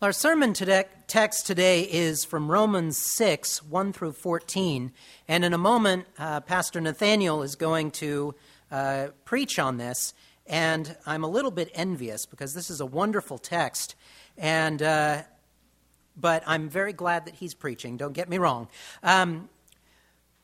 Our sermon today, text today is from Romans 6, 1 through 14. And in a moment, uh, Pastor Nathaniel is going to uh, preach on this. And I'm a little bit envious because this is a wonderful text. And, uh, but I'm very glad that he's preaching, don't get me wrong. Um,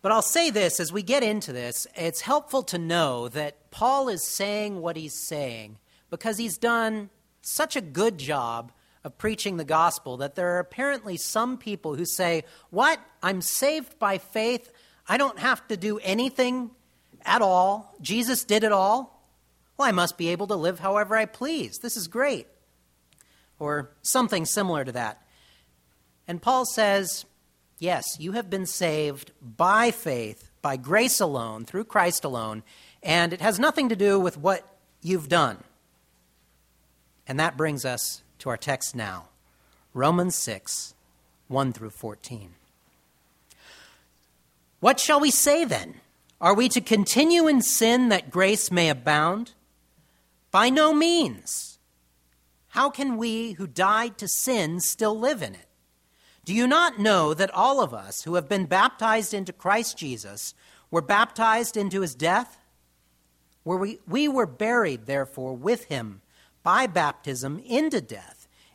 but I'll say this as we get into this, it's helpful to know that Paul is saying what he's saying because he's done such a good job of preaching the gospel that there are apparently some people who say, What? I'm saved by faith. I don't have to do anything at all. Jesus did it all. Well, I must be able to live however I please. This is great. Or something similar to that. And Paul says, Yes, you have been saved by faith, by grace alone, through Christ alone, and it has nothing to do with what you've done. And that brings us to our text now Romans 6, 1 through 14. What shall we say then? Are we to continue in sin that grace may abound? By no means. How can we who died to sin still live in it? Do you not know that all of us who have been baptized into Christ Jesus were baptized into his death? Where we, we were buried, therefore, with him by baptism into death,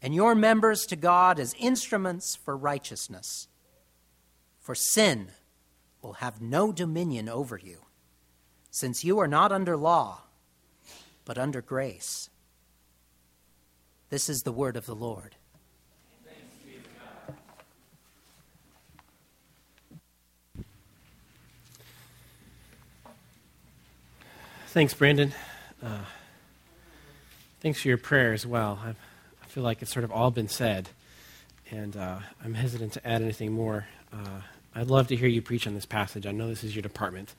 and your members to God as instruments for righteousness. For sin will have no dominion over you, since you are not under law, but under grace. This is the word of the Lord. Thanks, Brandon. Uh, thanks for your prayer as well. I've feel like it's sort of all been said, and uh, I'm hesitant to add anything more. Uh, I'd love to hear you preach on this passage. I know this is your department,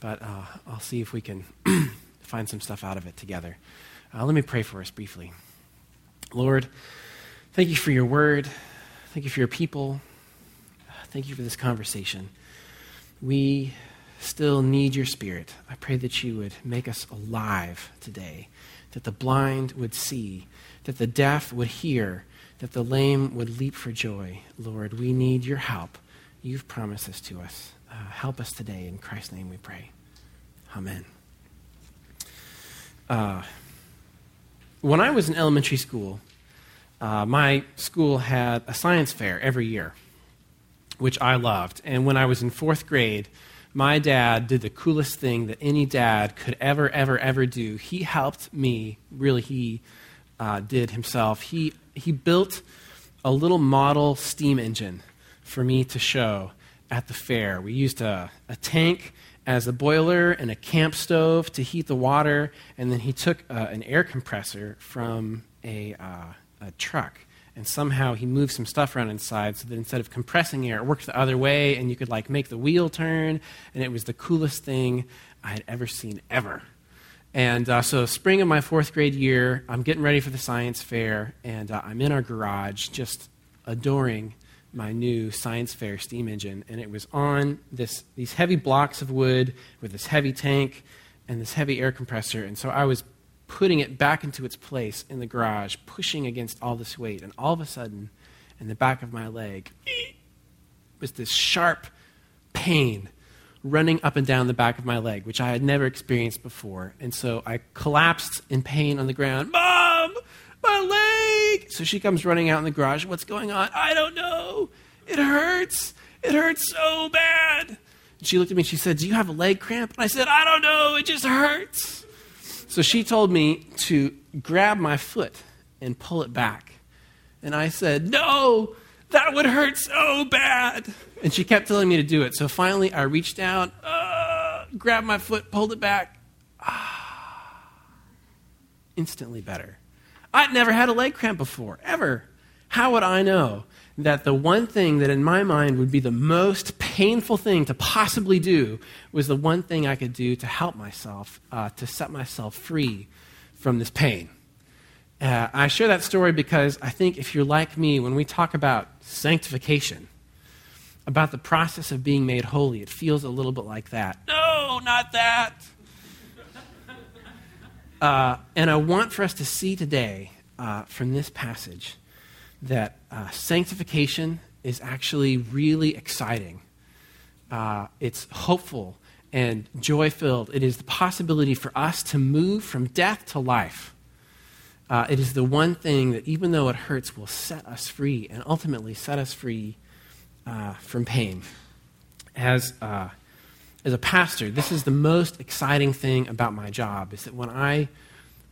but uh, I'll see if we can find some stuff out of it together. Uh, let me pray for us briefly. Lord, thank you for your word. Thank you for your people. Thank you for this conversation. We still need your spirit. I pray that you would make us alive today, that the blind would see, that the deaf would hear, that the lame would leap for joy. Lord, we need your help. You've promised this to us. Uh, help us today. In Christ's name we pray. Amen. Uh, when I was in elementary school, uh, my school had a science fair every year, which I loved. And when I was in fourth grade, my dad did the coolest thing that any dad could ever, ever, ever do. He helped me, really, he uh, did himself. He, he built a little model steam engine for me to show at the fair. We used a, a tank as a boiler and a camp stove to heat the water, and then he took uh, an air compressor from a, uh, a truck and somehow he moved some stuff around inside so that instead of compressing air, it worked the other way, and you could like make the wheel turn, and it was the coolest thing I had ever seen ever. And uh, so, spring of my fourth grade year, I'm getting ready for the science fair, and uh, I'm in our garage just adoring my new science fair steam engine, and it was on this, these heavy blocks of wood with this heavy tank and this heavy air compressor. And so I was putting it back into its place in the garage, pushing against all this weight. And all of a sudden, in the back of my leg, was this sharp pain running up and down the back of my leg, which I had never experienced before. And so I collapsed in pain on the ground. Mom, my leg! So she comes running out in the garage. What's going on? I don't know. It hurts. It hurts so bad. And she looked at me. She said, Do you have a leg cramp? And I said, I don't know. It just hurts. So she told me to grab my foot and pull it back. And I said, No, that would hurt so bad. And she kept telling me to do it. So finally, I reached out, uh, grabbed my foot, pulled it back. Ah, instantly better. I'd never had a leg cramp before, ever. How would I know that the one thing that in my mind would be the most painful thing to possibly do was the one thing I could do to help myself, uh, to set myself free from this pain? Uh, I share that story because I think if you're like me, when we talk about sanctification, about the process of being made holy, it feels a little bit like that. No, not that. Uh, and I want for us to see today uh, from this passage that uh, sanctification is actually really exciting. Uh, it's hopeful and joy filled. It is the possibility for us to move from death to life. Uh, it is the one thing that, even though it hurts, will set us free and ultimately set us free uh, from pain. As as a pastor, this is the most exciting thing about my job is that when I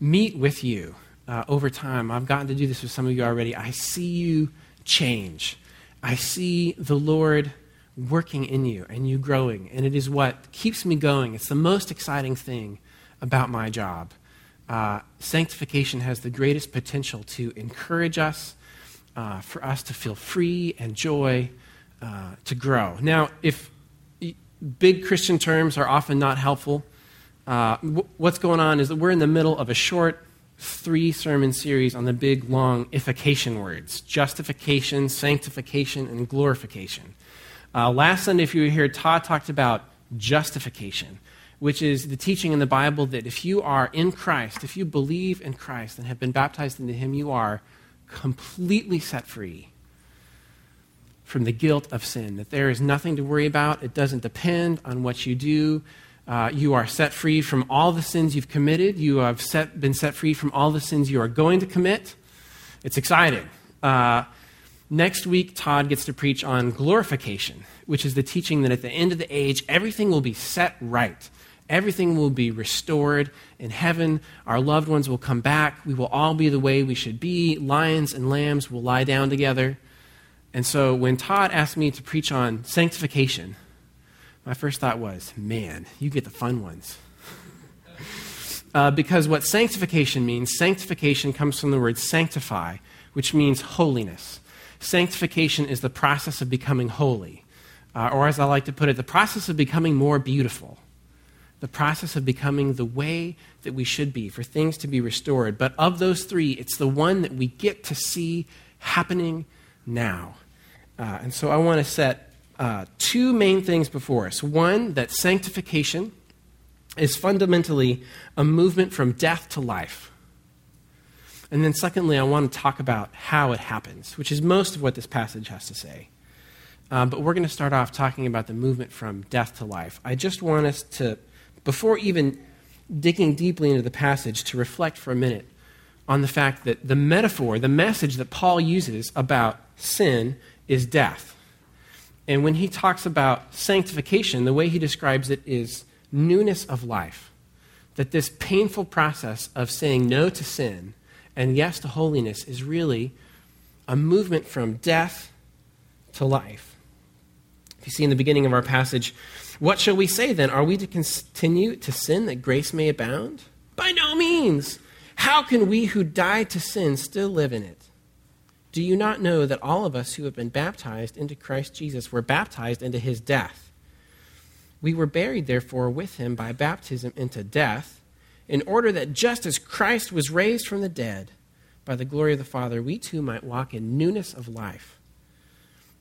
meet with you uh, over time, I've gotten to do this with some of you already, I see you change. I see the Lord working in you and you growing, and it is what keeps me going. It's the most exciting thing about my job. Uh, sanctification has the greatest potential to encourage us, uh, for us to feel free and joy, uh, to grow. Now, if big Christian terms are often not helpful. Uh, what's going on is that we're in the middle of a short three sermon series on the big, long ification words justification, sanctification, and glorification. Uh, last Sunday, if you were here, Todd talked about justification, which is the teaching in the Bible that if you are in Christ, if you believe in Christ and have been baptized into Him, you are completely set free from the guilt of sin, that there is nothing to worry about. It doesn't depend on what you do. Uh, you are set free from all the sins you've committed. You have set, been set free from all the sins you are going to commit. It's exciting. Uh, next week, Todd gets to preach on glorification, which is the teaching that at the end of the age, everything will be set right. Everything will be restored in heaven. Our loved ones will come back. We will all be the way we should be. Lions and lambs will lie down together. And so when Todd asked me to preach on sanctification, my first thought was, man, you get the fun ones. uh, because what sanctification means, sanctification comes from the word sanctify, which means holiness. Sanctification is the process of becoming holy. Uh, or as I like to put it, the process of becoming more beautiful. The process of becoming the way that we should be, for things to be restored. But of those three, it's the one that we get to see happening now. Uh, and so I want to set uh, two main things before us. One, that sanctification is fundamentally a movement from death to life. And then, secondly, I want to talk about how it happens, which is most of what this passage has to say. Um, but we're going to start off talking about the movement from death to life. I just want us to, before even digging deeply into the passage, to reflect for a minute on the fact that the metaphor, the message that Paul uses about sin, is death. And when he talks about sanctification, the way he describes it is newness of life. That this painful process of saying no to sin and yes to holiness is really a movement from death to life. If you see in the beginning of our passage, what shall we say then? Are we to continue to sin that grace may abound? By no means. How can we who died to sin still live in it? Do you not know that all of us who have been baptized into Christ Jesus were baptized into his death? We were buried, therefore, with him by baptism into death, in order that just as Christ was raised from the dead by the glory of the Father, we too might walk in newness of life.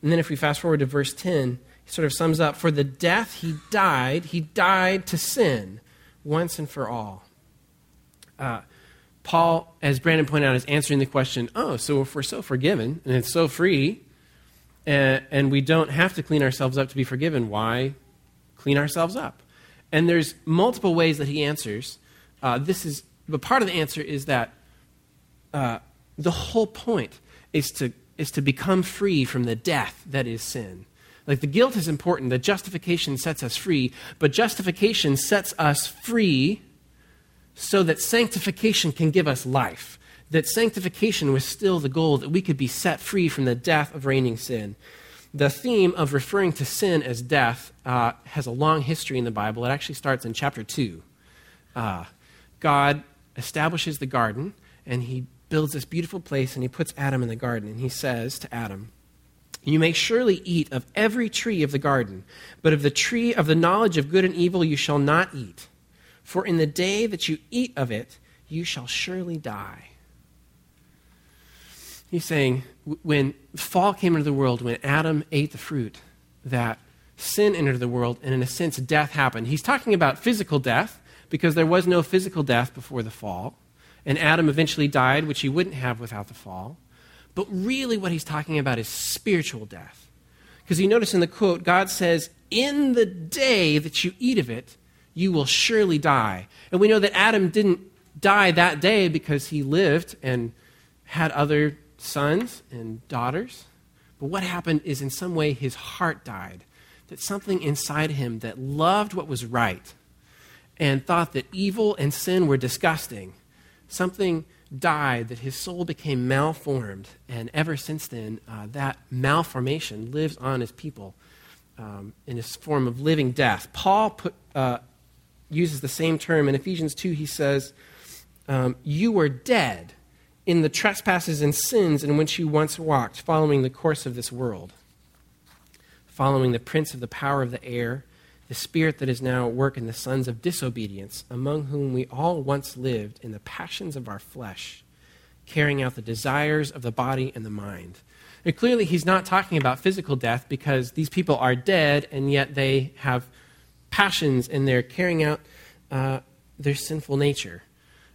and then if we fast forward to verse 10, he sort of sums up For the death he died, he died to sin once and for all. Uh, Paul, as Brandon pointed out, is answering the question oh, so if we're so forgiven and it's so free, and, and we don't have to clean ourselves up to be forgiven, why clean ourselves up? And there's multiple ways that he answers. Uh, this is, but part of the answer is that uh, the whole point is to, is to become free from the death that is sin. Like the guilt is important, the justification sets us free, but justification sets us free so that sanctification can give us life. That sanctification was still the goal, that we could be set free from the death of reigning sin. The theme of referring to sin as death uh, has a long history in the Bible. It actually starts in chapter 2. Uh, God establishes the garden, and he builds this beautiful place, and he puts Adam in the garden, and he says to Adam, You may surely eat of every tree of the garden, but of the tree of the knowledge of good and evil you shall not eat. For in the day that you eat of it, you shall surely die. He's saying, when fall came into the world, when Adam ate the fruit, that sin entered the world, and in a sense, death happened. He's talking about physical death, because there was no physical death before the fall. And Adam eventually died, which he wouldn't have without the fall. But really, what he's talking about is spiritual death. Because you notice in the quote, God says, In the day that you eat of it, you will surely die. And we know that Adam didn't die that day because he lived and had other sons and daughters. But what happened is, in some way, his heart died. That something inside him that loved what was right and thought that evil and sin were disgusting, something died, that his soul became malformed. And ever since then, uh, that malformation lives on as people um, in this form of living death. Paul put, uh, uses the same term. In Ephesians 2, he says, um, You were dead in the trespasses and sins in which you once walked, following the course of this world, following the prince of the power of the air, the spirit that is now at work in the sons of disobedience, among whom we all once lived in the passions of our flesh, carrying out the desires of the body and the mind. And clearly, he's not talking about physical death because these people are dead and yet they have passions and they're carrying out uh, their sinful nature.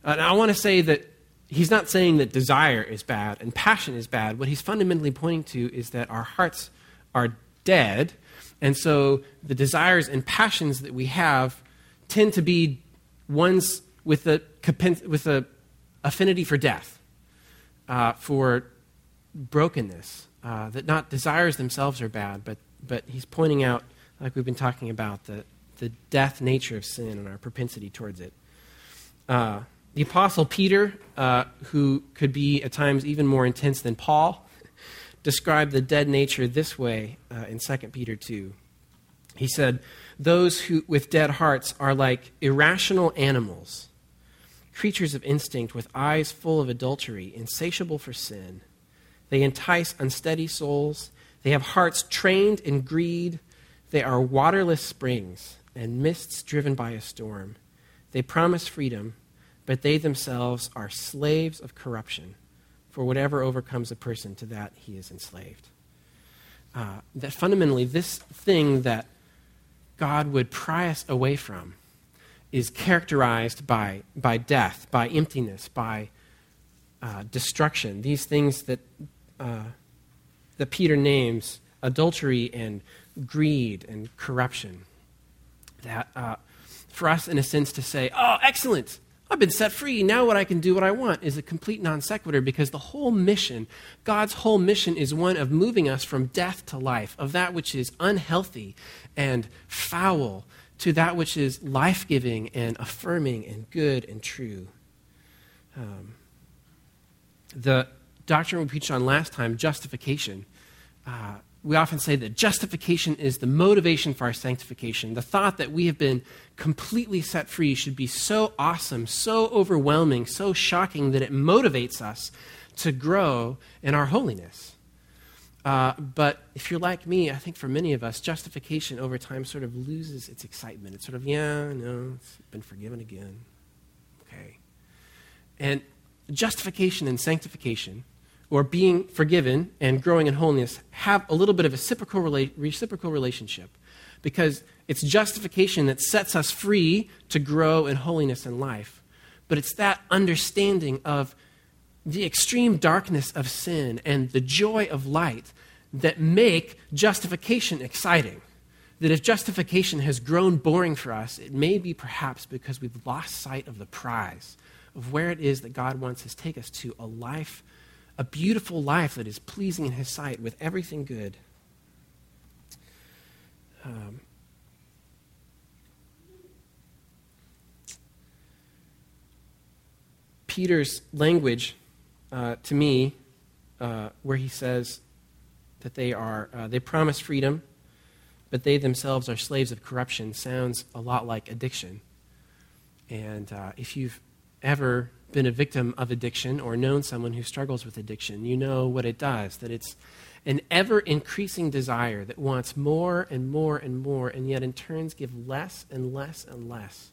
Uh, and I want to say that he's not saying that desire is bad and passion is bad. What he's fundamentally pointing to is that our hearts are dead, and so the desires and passions that we have tend to be ones with a, with a affinity for death, uh, for brokenness. Uh, that not desires themselves are bad, but, but he's pointing out, like we've been talking about, the, the death nature of sin and our propensity towards it. Uh, the Apostle Peter, uh, who could be at times even more intense than Paul, described the dead nature this way uh, in 2 Peter 2. He said, Those who, with dead hearts are like irrational animals, creatures of instinct with eyes full of adultery, insatiable for sin. They entice unsteady souls. They have hearts trained in greed. They are waterless springs and mists driven by a storm. They promise freedom, but they themselves are slaves of corruption. For whatever overcomes a person, to that he is enslaved. Uh, that fundamentally, this thing that God would pry us away from is characterized by, by death, by emptiness, by uh, destruction. These things that, uh, that Peter names adultery and greed and corruption that uh, for us, in a sense, to say, oh, excellent, I've been set free. Now what I can do what I want is a complete non sequitur because the whole mission, God's whole mission, is one of moving us from death to life, of that which is unhealthy and foul to that which is life giving and affirming and good and true. Um, the doctrine we preached on last time, justification, uh, we often say that justification is the motivation for our sanctification. The thought that we have been completely set free should be so awesome, so overwhelming, so shocking that it motivates us to grow in our holiness. Uh, but if you're like me, I think for many of us, justification over time sort of loses its excitement. It's sort of, yeah, no, it's been forgiven again. Okay. And justification and sanctification or being forgiven and growing in holiness have a little bit of a reciprocal, rela- reciprocal relationship because it's justification that sets us free to grow in holiness and life. But it's that understanding of the extreme darkness of sin and the joy of light that make justification exciting. That if justification has grown boring for us, it may be perhaps because we've lost sight of the prize of where it is that God wants us to take us to a life, a beautiful life that is pleasing in His sight with everything good. Um, Peter's language uh, to me, uh, where he says that they are uh, they promise freedom, but they themselves are slaves of corruption, sounds a lot like addiction. And uh, if you've ever been a victim of addiction or known someone who struggles with addiction, you know what it does. That it's an ever increasing desire that wants more and more and more, and yet in turns give less and less and less,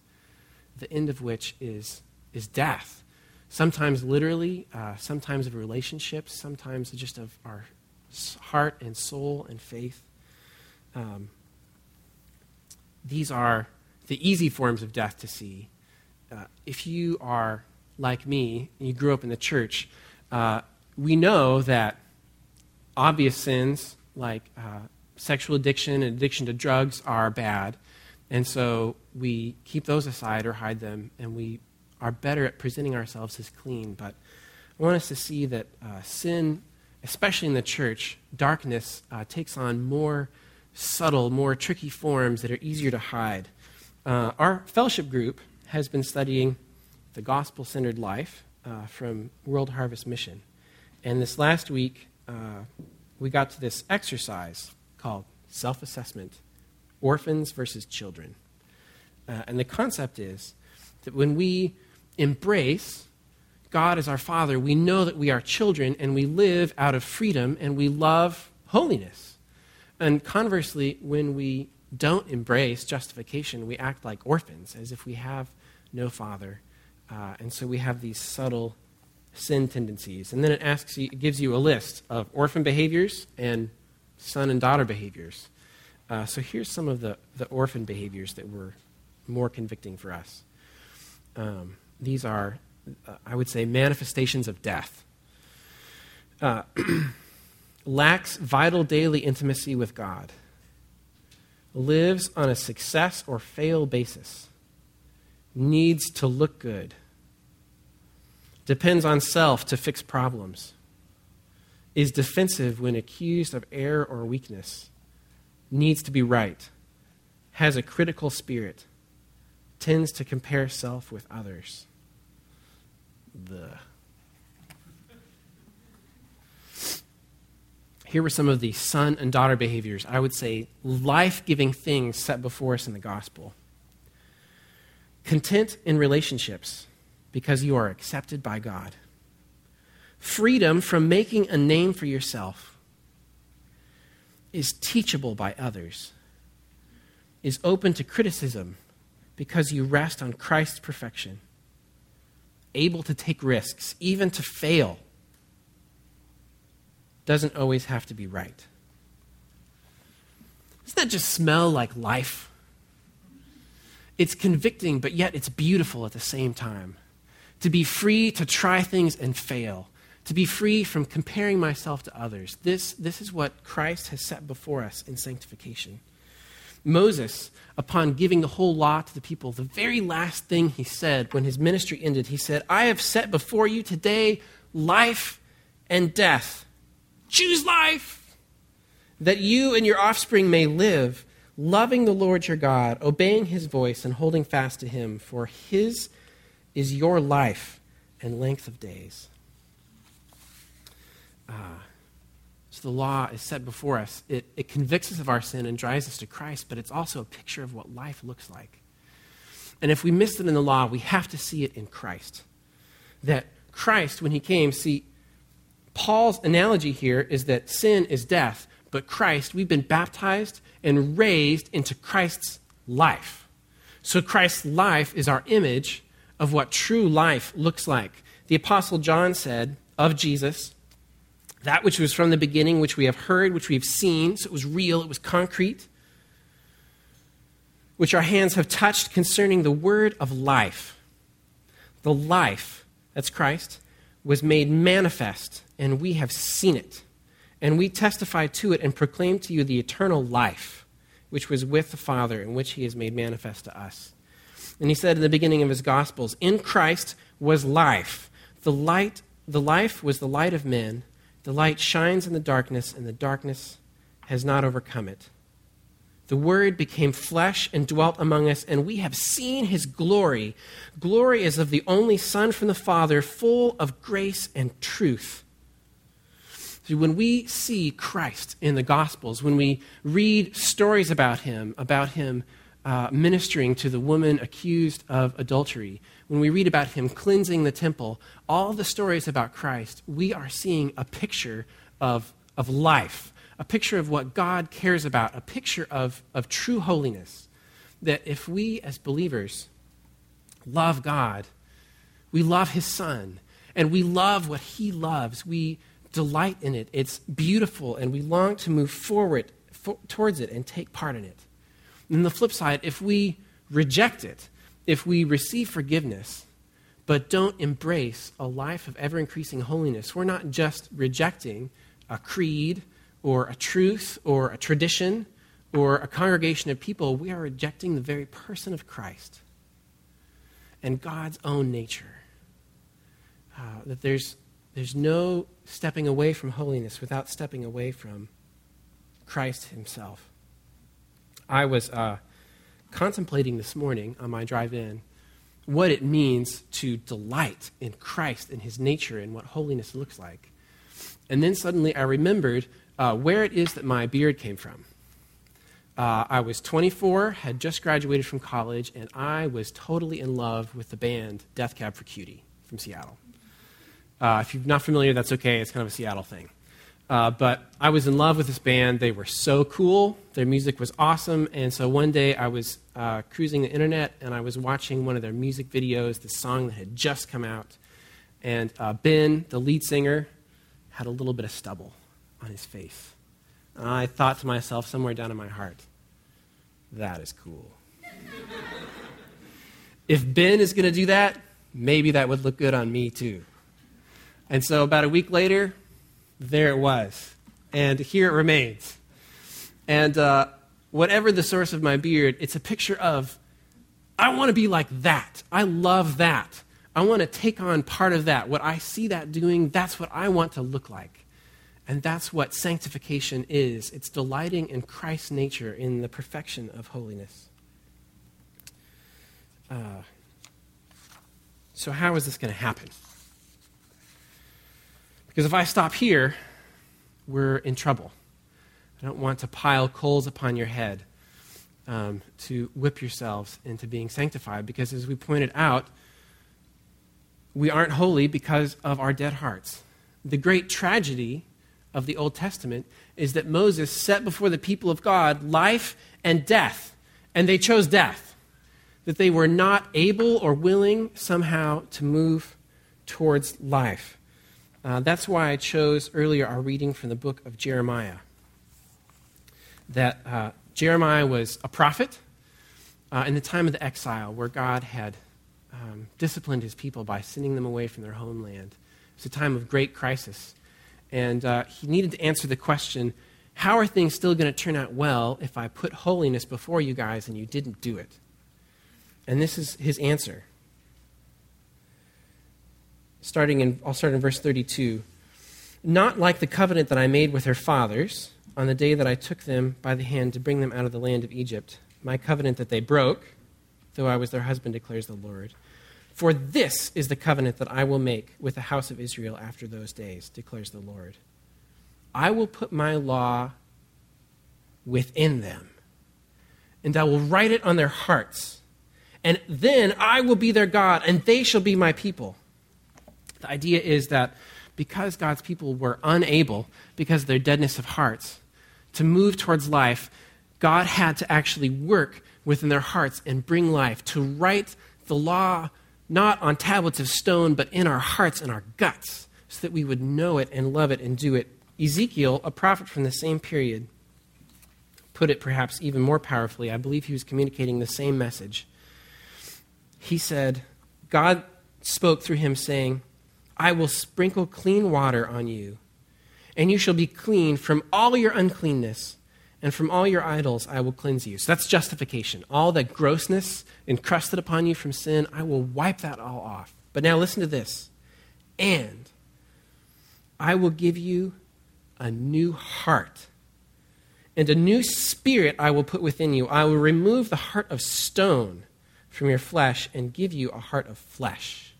the end of which is, is death. Sometimes literally, uh, sometimes of relationships, sometimes just of our heart and soul and faith. Um, these are the easy forms of death to see. Uh, if you are like me, and you grew up in the church, uh, we know that obvious sins like uh, sexual addiction and addiction to drugs are bad. And so we keep those aside or hide them, and we are better at presenting ourselves as clean. But I want us to see that uh, sin, especially in the church, darkness uh, takes on more subtle, more tricky forms that are easier to hide. Uh, our fellowship group has been studying the gospel centered life uh, from World Harvest Mission. And this last week, uh, we got to this exercise called self assessment orphans versus children. Uh, and the concept is that when we embrace God as our Father, we know that we are children and we live out of freedom and we love holiness. And conversely, when we don't embrace justification, we act like orphans, as if we have no father. Uh, and so we have these subtle sin tendencies. And then it asks you, it gives you a list of orphan behaviors and son and daughter behaviors. Uh, so here's some of the, the orphan behaviors that were more convicting for us. Um, these are, uh, I would say, manifestations of death. Uh, lacks vital daily intimacy with God, lives on a success or fail basis, needs to look good, depends on self to fix problems, is defensive when accused of error or weakness, needs to be right, has a critical spirit, tends to compare self with others the. Here were some of the son and daughter behaviors, I would say life giving things set before us in the gospel. Content in relationships because you are accepted by God. Freedom from making a name for yourself is teachable by others, is open to criticism because you rest on Christ's perfection able to take risks, even to fail, doesn't always have to be right. Doesn't that just smell like life? It's convicting, but yet it's beautiful at the same time. To be free to try things and fail, to be free from comparing myself to others. This, this is what Christ has set before us in sanctification. Moses, upon giving the whole law to the people, the very last thing he said when his ministry ended, he said, I have set before you today life and death. Choose life, that you and your offspring may live, loving the Lord your God, obeying his voice, and holding fast to him, for his is your life and length of days. Ah. So the law is set before us, it, it convicts us of our sin and drives us to Christ, but it's also a picture of what life looks like. And if we miss it in the law, we have to see it in Christ. That Christ, when he came, see, Paul's analogy here is that sin is death, but Christ, we've been baptized and raised into Christ's life. So Christ's life is our image of what true life looks like. The Apostle John said of Jesus, That which was from the beginning, which we have heard, which we have seen, so it was real, it was concrete, which our hands have touched concerning the word of life. The life, that's Christ, was made manifest, and we have seen it. And we testify to it and proclaim to you the eternal life, which was with the Father, and which he has made manifest to us. And he said in the beginning of his Gospels, In Christ was life. The light, the life was the light of men. The light shines in the darkness, and the darkness has not overcome it. The Word became flesh and dwelt among us, and we have seen his glory. Glory is of the only Son from the Father, full of grace and truth. See, when we see Christ in the Gospels, when we read stories about him, about him uh, ministering to the woman accused of adultery, when we read about him cleansing the temple, all the stories about Christ, we are seeing a picture of, of life, a picture of what God cares about, a picture of, of true holiness. That if we as believers love God, we love his son, and we love what he loves, we delight in it. It's beautiful, and we long to move forward for, towards it and take part in it. And the flip side, if we reject it, if we receive forgiveness, but don't embrace a life of ever increasing holiness, we're not just rejecting a creed or a truth or a tradition or a congregation of people, we are rejecting the very person of Christ and God's own nature. Uh, that there's, there's no stepping away from holiness without stepping away from Christ Himself. I was uh, contemplating this morning on my drive in what it means to delight in Christ and his nature and what holiness looks like. And then suddenly I remembered uh, where it is that my beard came from. Uh, I was 24, had just graduated from college, and I was totally in love with the band Death Cab for Cutie from Seattle. Uh, if you're not familiar, that's okay. It's kind of a Seattle thing. Uh, but I was in love with this band. They were so cool. Their music was awesome. And so one day I was uh, cruising the internet and I was watching one of their music videos, the song that had just come out. And uh, Ben, the lead singer, had a little bit of stubble on his face. And I thought to myself, somewhere down in my heart, that is cool. if Ben is going to do that, maybe that would look good on me too. And so about a week later, there it was. And here it remains. And uh, whatever the source of my beard, it's a picture of, I want to be like that. I love that. I want to take on part of that. What I see that doing, that's what I want to look like. And that's what sanctification is it's delighting in Christ's nature, in the perfection of holiness. Uh, so, how is this going to happen? Because if I stop here, we're in trouble. I don't want to pile coals upon your head um, to whip yourselves into being sanctified, because as we pointed out, we aren't holy because of our dead hearts. The great tragedy of the Old Testament is that Moses set before the people of God life and death, and they chose death. That they were not able or willing somehow to move towards life. Uh, that's why I chose earlier our reading from the book of Jeremiah. That uh, Jeremiah was a prophet uh, in the time of the exile, where God had um, disciplined his people by sending them away from their homeland. It's a time of great crisis. And uh, he needed to answer the question how are things still going to turn out well if I put holiness before you guys and you didn't do it? And this is his answer starting in, I'll start in verse 32. Not like the covenant that I made with their fathers on the day that I took them by the hand to bring them out of the land of Egypt, my covenant that they broke, though I was their husband, declares the Lord. For this is the covenant that I will make with the house of Israel after those days, declares the Lord. I will put my law within them, and I will write it on their hearts. And then I will be their God, and they shall be my people. The idea is that because God's people were unable, because of their deadness of hearts, to move towards life, God had to actually work within their hearts and bring life, to write the law not on tablets of stone, but in our hearts and our guts, so that we would know it and love it and do it. Ezekiel, a prophet from the same period, put it perhaps even more powerfully. I believe he was communicating the same message. He said, God spoke through him, saying, I will sprinkle clean water on you, and you shall be clean from all your uncleanness, and from all your idols I will cleanse you. So that's justification. All that grossness encrusted upon you from sin, I will wipe that all off. But now listen to this. And I will give you a new heart. And a new spirit I will put within you. I will remove the heart of stone from your flesh and give you a heart of flesh.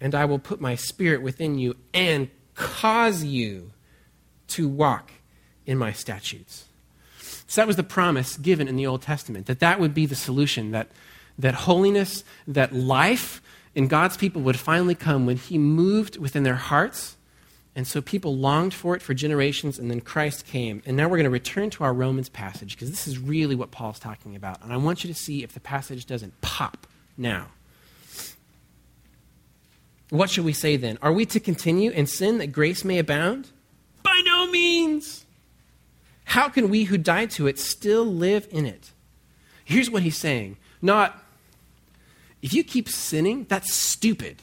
And I will put my spirit within you and cause you to walk in my statutes. So that was the promise given in the Old Testament that that would be the solution, that, that holiness, that life in God's people would finally come when He moved within their hearts. And so people longed for it for generations, and then Christ came. And now we're going to return to our Romans passage because this is really what Paul's talking about. And I want you to see if the passage doesn't pop now. What should we say then? Are we to continue in sin that grace may abound? By no means. How can we who died to it still live in it? Here's what he's saying. Not, if you keep sinning, that's stupid.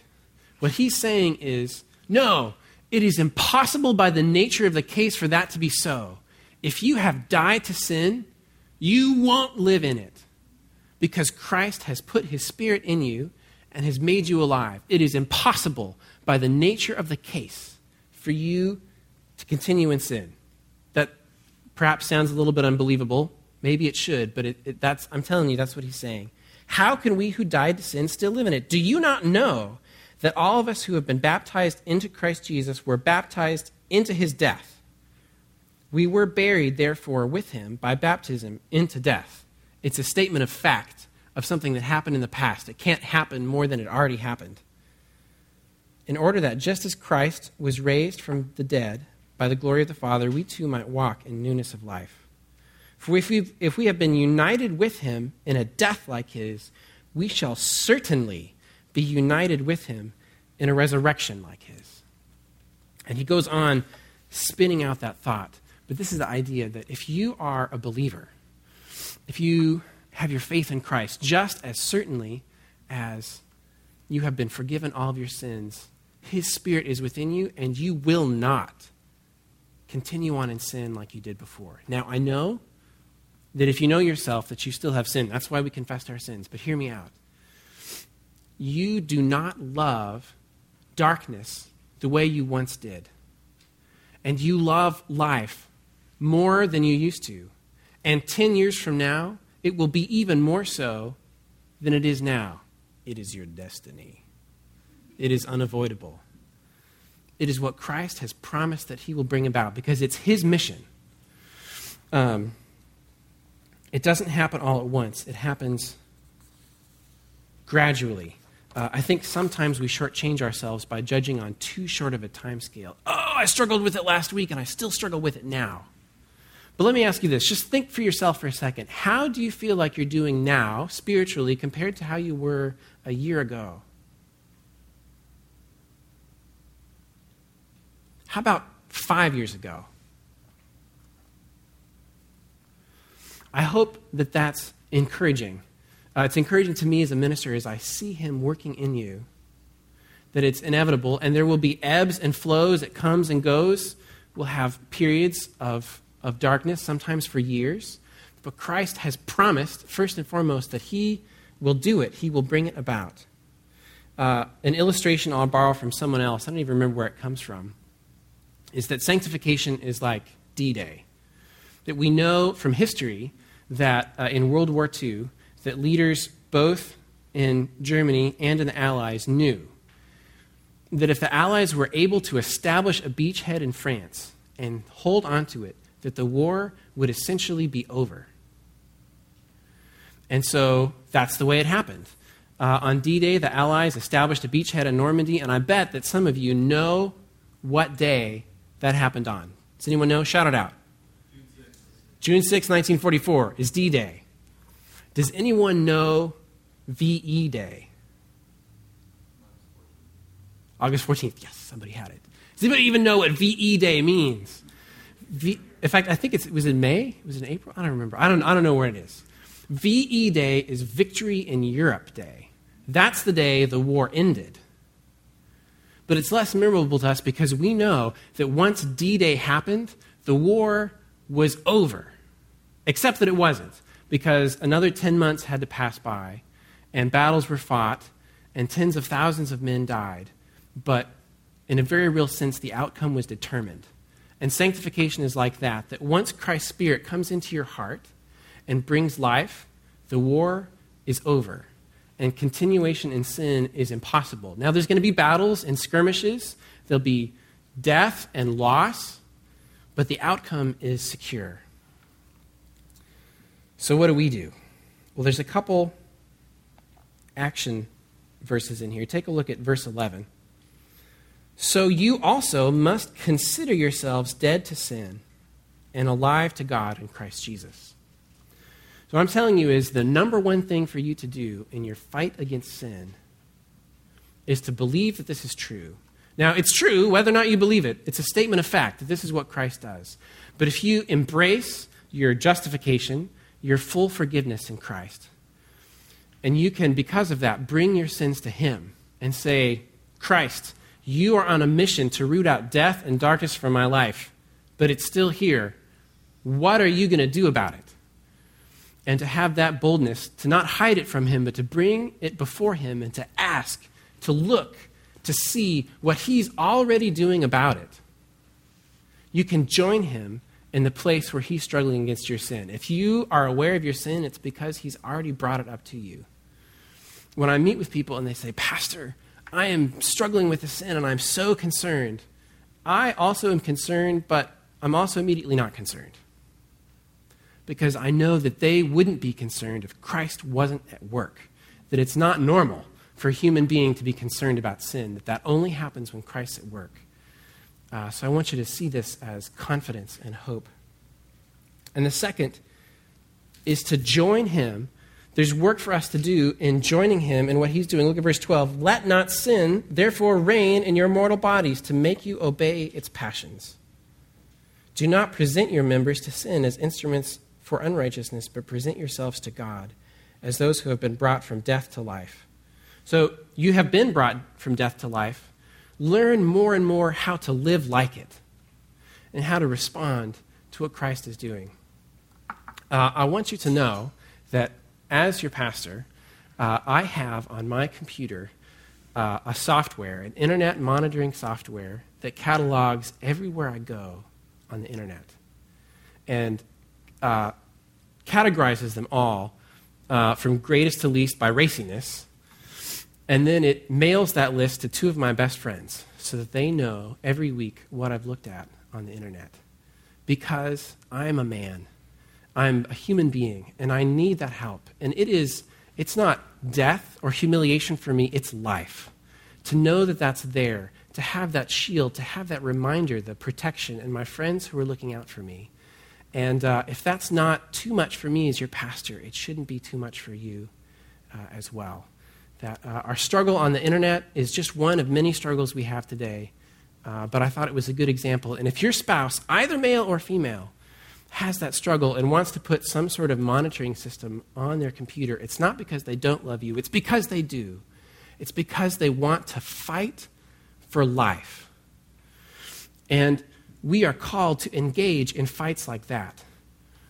What he's saying is, no, it is impossible by the nature of the case for that to be so. If you have died to sin, you won't live in it because Christ has put his spirit in you and has made you alive. It is impossible by the nature of the case for you to continue in sin. That perhaps sounds a little bit unbelievable. Maybe it should, but it, it, that's, I'm telling you, that's what he's saying. How can we who died to sin still live in it? Do you not know that all of us who have been baptized into Christ Jesus were baptized into his death? We were buried, therefore, with him by baptism into death. It's a statement of fact of something that happened in the past. It can't happen more than it already happened. In order that just as Christ was raised from the dead by the glory of the Father, we too might walk in newness of life. For if, we if we have been united with him in a death like his, we shall certainly be united with him in a resurrection like his. And he goes on spinning out that thought. But this is the idea that if you are a believer, if you have your faith in Christ, just as certainly as you have been forgiven all of your sins, his spirit is within you, and you will not continue on in sin like you did before. Now, I know that if you know yourself that you still have sin, that's why we confessed our sins. But hear me out. You do not love darkness the way you once did. And you love life more than you used to. And 10 years from now, it will be even more so than it is now. It is your destiny, it is unavoidable. It is what Christ has promised that he will bring about because it's his mission. Um, it doesn't happen all at once, it happens gradually. Uh, I think sometimes we shortchange ourselves by judging on too short of a time scale. Oh, I struggled with it last week and I still struggle with it now. But let me ask you this just think for yourself for a second. How do you feel like you're doing now, spiritually, compared to how you were a year ago? How about five years ago? I hope that that's encouraging. Uh, it's encouraging to me as a minister as I see him working in you, that it's inevitable, and there will be ebbs and flows. It comes and goes. We'll have periods of, of darkness, sometimes for years. But Christ has promised, first and foremost, that he will do it, he will bring it about. Uh, an illustration I'll borrow from someone else, I don't even remember where it comes from, is that sanctification is like D Day. That we know from history that uh, in World War II, that leaders both in Germany and in the Allies knew that if the Allies were able to establish a beachhead in France and hold onto it, that the war would essentially be over. And so that's the way it happened. Uh, on D Day, the Allies established a beachhead in Normandy, and I bet that some of you know what day that happened on. Does anyone know? Shout it out. June 6, 1944 is D Day. Does anyone know VE Day? August 14th. Yes, somebody had it. Does anybody even know what VE Day means? V, in fact, I think it was in May. It was in April. I don't remember. I don't, I don't know where it is. VE Day is Victory in Europe Day. That's the day the war ended. But it's less memorable to us because we know that once D Day happened, the war was over. Except that it wasn't, because another 10 months had to pass by, and battles were fought, and tens of thousands of men died. But in a very real sense, the outcome was determined. And sanctification is like that, that once Christ's Spirit comes into your heart and brings life, the war is over. And continuation in sin is impossible. Now, there's going to be battles and skirmishes, there'll be death and loss, but the outcome is secure. So, what do we do? Well, there's a couple action verses in here. Take a look at verse 11. So you also must consider yourselves dead to sin and alive to God in Christ Jesus. So, what I'm telling you is the number one thing for you to do in your fight against sin is to believe that this is true. Now, it's true whether or not you believe it, it's a statement of fact that this is what Christ does. But if you embrace your justification, your full forgiveness in Christ, and you can, because of that, bring your sins to Him and say, Christ, you are on a mission to root out death and darkness from my life, but it's still here. What are you going to do about it? And to have that boldness, to not hide it from Him, but to bring it before Him and to ask, to look, to see what He's already doing about it. You can join Him in the place where He's struggling against your sin. If you are aware of your sin, it's because He's already brought it up to you. When I meet with people and they say, Pastor, I am struggling with a sin and I'm so concerned, I also am concerned, but I'm also immediately not concerned. Because I know that they wouldn't be concerned if Christ wasn't at work. That it's not normal for a human being to be concerned about sin, that that only happens when Christ's at work. Uh, so I want you to see this as confidence and hope. And the second is to join him. There's work for us to do in joining him in what he's doing. Look at verse 12. Let not sin, therefore, reign in your mortal bodies to make you obey its passions. Do not present your members to sin as instruments for unrighteousness, but present yourselves to God as those who have been brought from death to life. So you have been brought from death to life learn more and more how to live like it and how to respond to what Christ is doing. Uh, I want you to know that as your pastor, uh, I have on my computer uh, a software, an internet monitoring software that catalogs everywhere I go on the internet and uh, categorizes them all uh, from greatest to least by raciness and then it mails that list to two of my best friends so that they know every week what I've looked at on the internet. Because I'm a man. I'm a human being, and I need that help. And it is, it's not death or humiliation for me, it's life. To know that that's there, to have that shield, to have that reminder, the protection, and my friends who are looking out for me. And uh, if that's not too much for me as your pastor, it shouldn't be too much for you uh, as well that uh, our struggle on the internet is just one of many struggles we have today. Uh, but I thought it was a good example. And if your spouse, either male or female, has that struggle and wants to put some sort of monitoring system on their computer, it's not because they don't love you, it's because they do. It's because they want to fight for life. And we are called to engage in fights like that.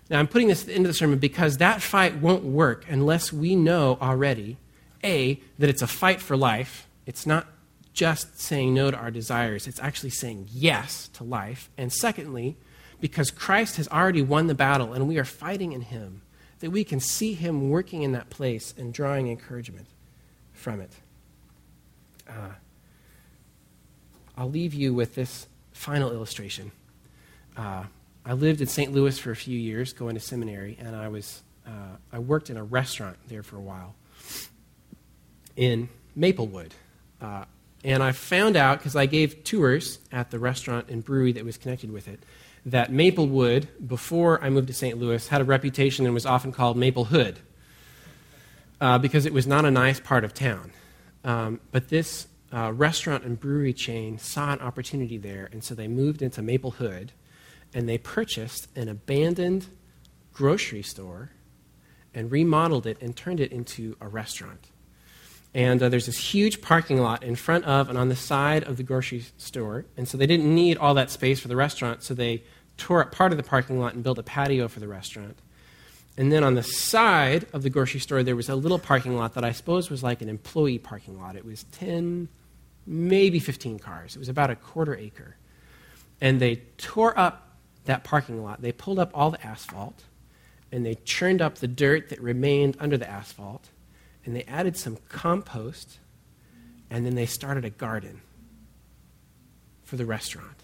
Now, I'm putting this into the sermon because that fight won't work unless we know already a, that it's a fight for life. It's not just saying no to our desires, it's actually saying yes to life. And secondly, because Christ has already won the battle and we are fighting in Him, that we can see Him working in that place and drawing encouragement from it. Uh, I'll leave you with this final illustration. Uh, I lived in St. Louis for a few years, going to seminary, and I was uh, I worked in a restaurant there for a while in Maplewood. Uh, and I found out, because I gave tours at the restaurant and brewery that was connected with it, that Maplewood, before I moved to St. Louis, had a reputation and was often called Maplehood uh, because it was not a nice part of town. Um, but this uh, restaurant and brewery chain saw an opportunity there, and so they moved into Maple Hood and they purchased an abandoned grocery store and remodeled it and turned it into a restaurant. And uh, there's this huge parking lot in front of and on the side of the grocery store. And so they didn't need all that space for the restaurant, so they tore up part of the parking lot and built a patio for the restaurant. And then on the side of the grocery store, there was a little parking lot that I suppose was like an employee parking lot. It was 10, maybe 15 cars. It was about a quarter acre. And they tore up that parking lot. They pulled up all the asphalt and they churned up the dirt that remained under the asphalt and they added some compost and then they started a garden for the restaurant.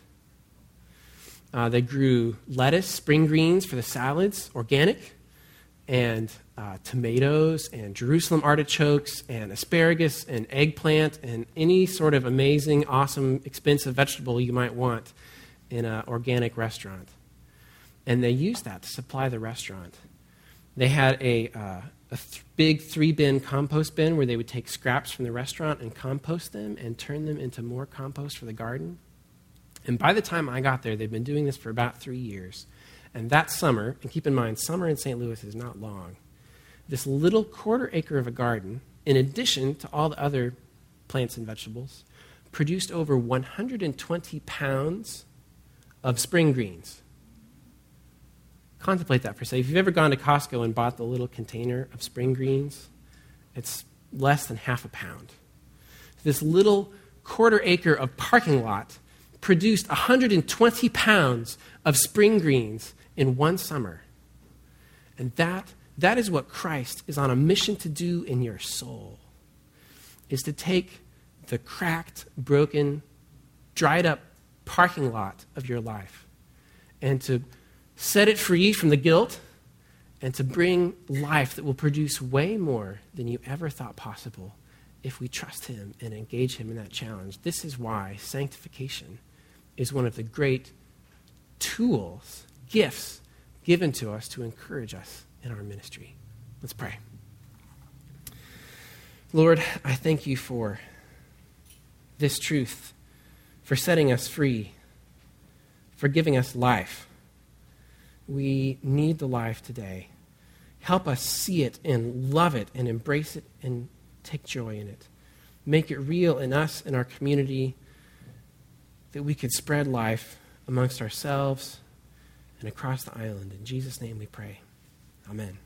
Uh, they grew lettuce, spring greens for the salads, organic, and uh, tomatoes, and Jerusalem artichokes, and asparagus, and eggplant, and any sort of amazing, awesome, expensive vegetable you might want in an organic restaurant. And they used that to supply the restaurant. They had a, uh, a th- big three bin compost bin where they would take scraps from the restaurant and compost them and turn them into more compost for the garden. And by the time I got there, they'd been doing this for about three years. And that summer, and keep in mind, summer in St. Louis is not long, this little quarter acre of a garden, in addition to all the other plants and vegetables, produced over 120 pounds of spring greens. Contemplate that for a second. If you've ever gone to Costco and bought the little container of spring greens, it's less than half a pound. This little quarter acre of parking lot produced 120 pounds of spring greens in one summer. And that, that is what Christ is on a mission to do in your soul, is to take the cracked, broken, dried up parking lot of your life and to set it free from the guilt and to bring life that will produce way more than you ever thought possible if we trust Him and engage Him in that challenge. This is why sanctification is one of the great tools, gifts given to us to encourage us in our ministry. Let's pray. Lord, I thank you for this truth, for setting us free, for giving us life. We need the life today. Help us see it and love it and embrace it and take joy in it. Make it real in us and our community that we could spread life amongst ourselves and across the island. In Jesus' name we pray. Amen.